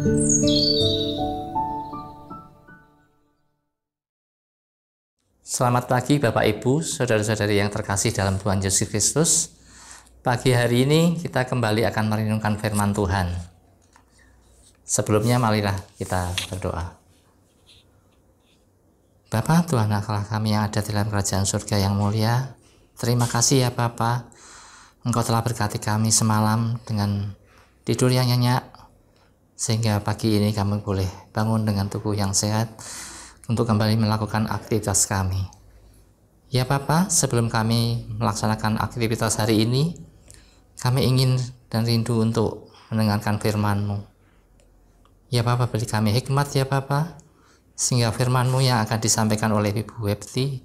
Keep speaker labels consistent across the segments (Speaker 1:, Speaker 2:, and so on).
Speaker 1: Selamat pagi Bapak Ibu, Saudara-saudari yang terkasih dalam Tuhan Yesus Kristus. Pagi hari ini kita kembali akan merenungkan firman Tuhan. Sebelumnya marilah kita berdoa. Bapa Tuhan Allah kami yang ada di dalam kerajaan surga yang mulia, terima kasih ya Bapa, Engkau telah berkati kami semalam dengan tidur yang nyenyak, sehingga pagi ini kami boleh bangun dengan tubuh yang sehat, untuk kembali melakukan aktivitas kami. Ya Papa, sebelum kami melaksanakan aktivitas hari ini, kami ingin dan rindu untuk mendengarkan firman-Mu. Ya Papa, beri kami hikmat ya Papa, sehingga firman-Mu yang akan disampaikan oleh Ibu Webti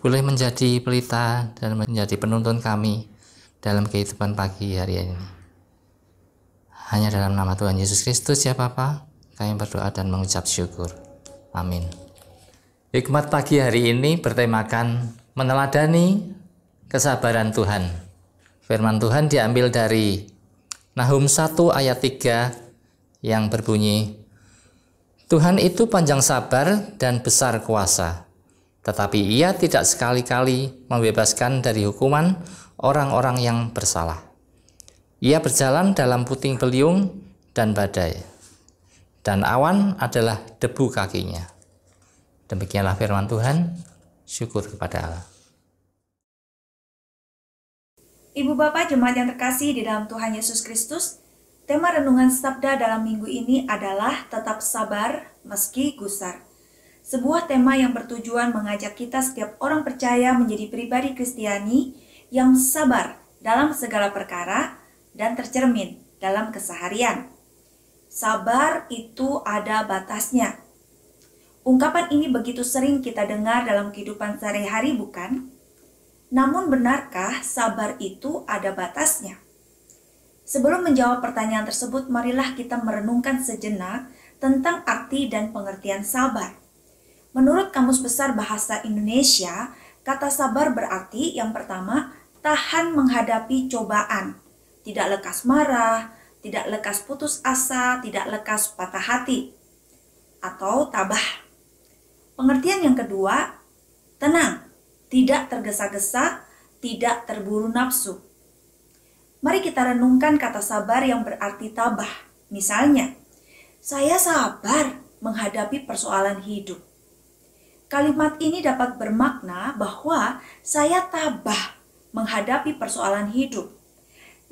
Speaker 1: boleh menjadi pelita dan menjadi penuntun kami dalam kehidupan pagi hari ini. Hanya dalam nama Tuhan Yesus Kristus ya Papa, kami berdoa dan mengucap syukur. Amin. Hikmat pagi hari ini bertemakan meneladani kesabaran Tuhan. Firman Tuhan diambil dari Nahum 1 ayat 3 yang berbunyi, Tuhan itu panjang sabar dan besar kuasa, tetapi ia tidak sekali-kali membebaskan dari hukuman orang-orang yang bersalah. Ia berjalan dalam puting beliung dan badai, dan awan adalah debu kakinya. Demikianlah firman Tuhan. Syukur kepada Allah.
Speaker 2: Ibu Bapak Jemaat yang terkasih di dalam Tuhan Yesus Kristus, tema renungan sabda dalam minggu ini adalah tetap sabar meski gusar. Sebuah tema yang bertujuan mengajak kita setiap orang percaya menjadi pribadi Kristiani yang sabar dalam segala perkara dan tercermin dalam keseharian. Sabar itu ada batasnya. Ungkapan ini begitu sering kita dengar dalam kehidupan sehari-hari, bukan? Namun, benarkah sabar itu ada batasnya? Sebelum menjawab pertanyaan tersebut, marilah kita merenungkan sejenak tentang arti dan pengertian sabar. Menurut Kamus Besar Bahasa Indonesia, kata sabar berarti yang pertama, tahan menghadapi cobaan, tidak lekas marah, tidak lekas putus asa, tidak lekas patah hati, atau tabah Pengertian yang kedua, tenang, tidak tergesa-gesa, tidak terburu nafsu. Mari kita renungkan kata sabar yang berarti tabah. Misalnya, saya sabar menghadapi persoalan hidup. Kalimat ini dapat bermakna bahwa saya tabah menghadapi persoalan hidup.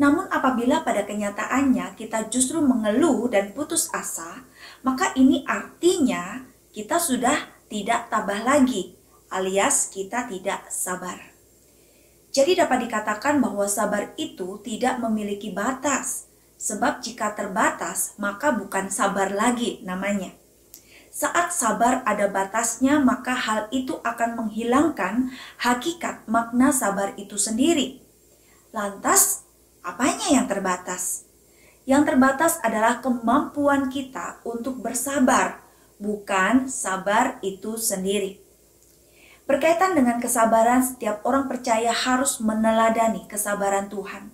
Speaker 2: Namun apabila pada kenyataannya kita justru mengeluh dan putus asa, maka ini artinya kita sudah tidak tabah lagi, alias kita tidak sabar. Jadi dapat dikatakan bahwa sabar itu tidak memiliki batas, sebab jika terbatas maka bukan sabar lagi namanya. Saat sabar ada batasnya, maka hal itu akan menghilangkan hakikat makna sabar itu sendiri. Lantas, apanya yang terbatas? Yang terbatas adalah kemampuan kita untuk bersabar bukan sabar itu sendiri. Berkaitan dengan kesabaran, setiap orang percaya harus meneladani kesabaran Tuhan.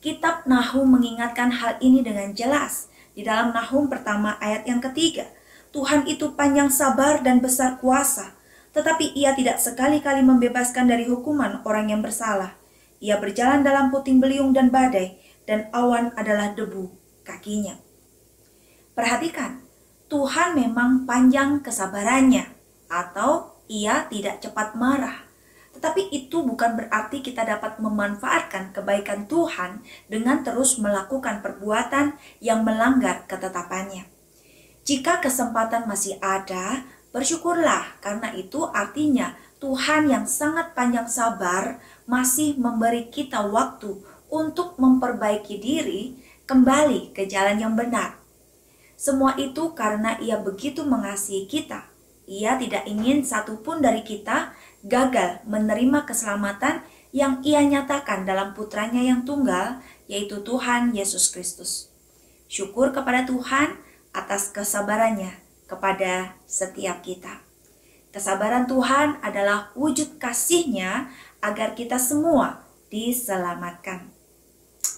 Speaker 2: Kitab Nahum mengingatkan hal ini dengan jelas. Di dalam Nahum pertama ayat yang ketiga, Tuhan itu panjang sabar dan besar kuasa, tetapi ia tidak sekali-kali membebaskan dari hukuman orang yang bersalah. Ia berjalan dalam puting beliung dan badai, dan awan adalah debu kakinya. Perhatikan, Tuhan memang panjang kesabarannya atau ia tidak cepat marah. Tetapi itu bukan berarti kita dapat memanfaatkan kebaikan Tuhan dengan terus melakukan perbuatan yang melanggar ketetapannya. Jika kesempatan masih ada, bersyukurlah karena itu artinya Tuhan yang sangat panjang sabar masih memberi kita waktu untuk memperbaiki diri kembali ke jalan yang benar. Semua itu karena ia begitu mengasihi kita. Ia tidak ingin satupun dari kita gagal menerima keselamatan yang ia nyatakan dalam putranya yang tunggal, yaitu Tuhan Yesus Kristus. Syukur kepada Tuhan atas kesabarannya kepada setiap kita. Kesabaran Tuhan adalah wujud kasihnya agar kita semua diselamatkan.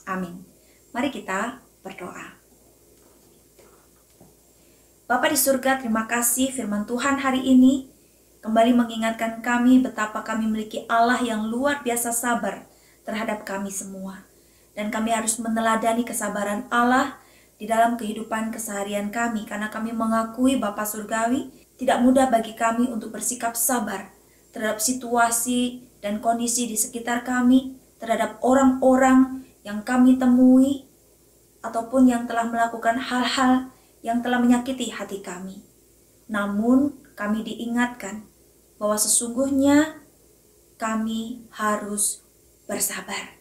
Speaker 2: Amin. Mari kita berdoa. Bapak di surga, terima kasih firman Tuhan hari ini kembali mengingatkan kami betapa kami memiliki Allah yang luar biasa sabar terhadap kami semua. Dan kami harus meneladani kesabaran Allah di dalam kehidupan keseharian kami karena kami mengakui Bapa Surgawi tidak mudah bagi kami untuk bersikap sabar terhadap situasi dan kondisi di sekitar kami, terhadap orang-orang yang kami temui ataupun yang telah melakukan hal-hal yang telah menyakiti hati kami. Namun, kami diingatkan bahwa sesungguhnya kami harus bersabar.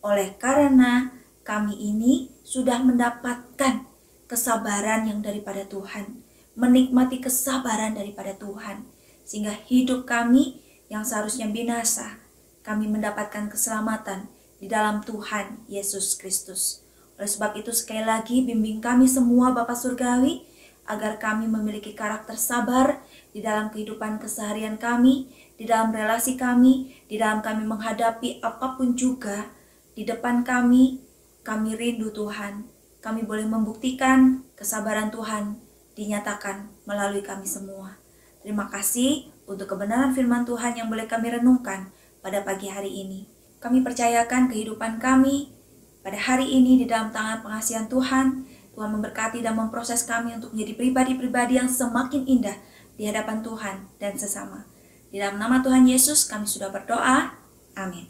Speaker 2: Oleh karena kami ini sudah mendapatkan kesabaran yang daripada Tuhan, menikmati kesabaran daripada Tuhan, sehingga hidup kami yang seharusnya binasa, kami mendapatkan keselamatan di dalam Tuhan Yesus Kristus. Oleh sebab itu sekali lagi bimbing kami semua Bapak Surgawi agar kami memiliki karakter sabar di dalam kehidupan keseharian kami, di dalam relasi kami, di dalam kami menghadapi apa pun juga di depan kami, kami rindu Tuhan. Kami boleh membuktikan kesabaran Tuhan dinyatakan melalui kami semua. Terima kasih untuk kebenaran firman Tuhan yang boleh kami renungkan pada pagi hari ini. Kami percayakan kehidupan kami pada hari ini di dalam tangan pengasihan Tuhan, Tuhan memberkati dan memproses kami untuk menjadi pribadi-pribadi yang semakin indah di hadapan Tuhan dan sesama. Di dalam nama Tuhan Yesus kami sudah berdoa. Amin.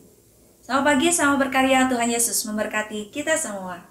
Speaker 2: Selamat pagi, selamat berkarya. Tuhan Yesus memberkati kita semua.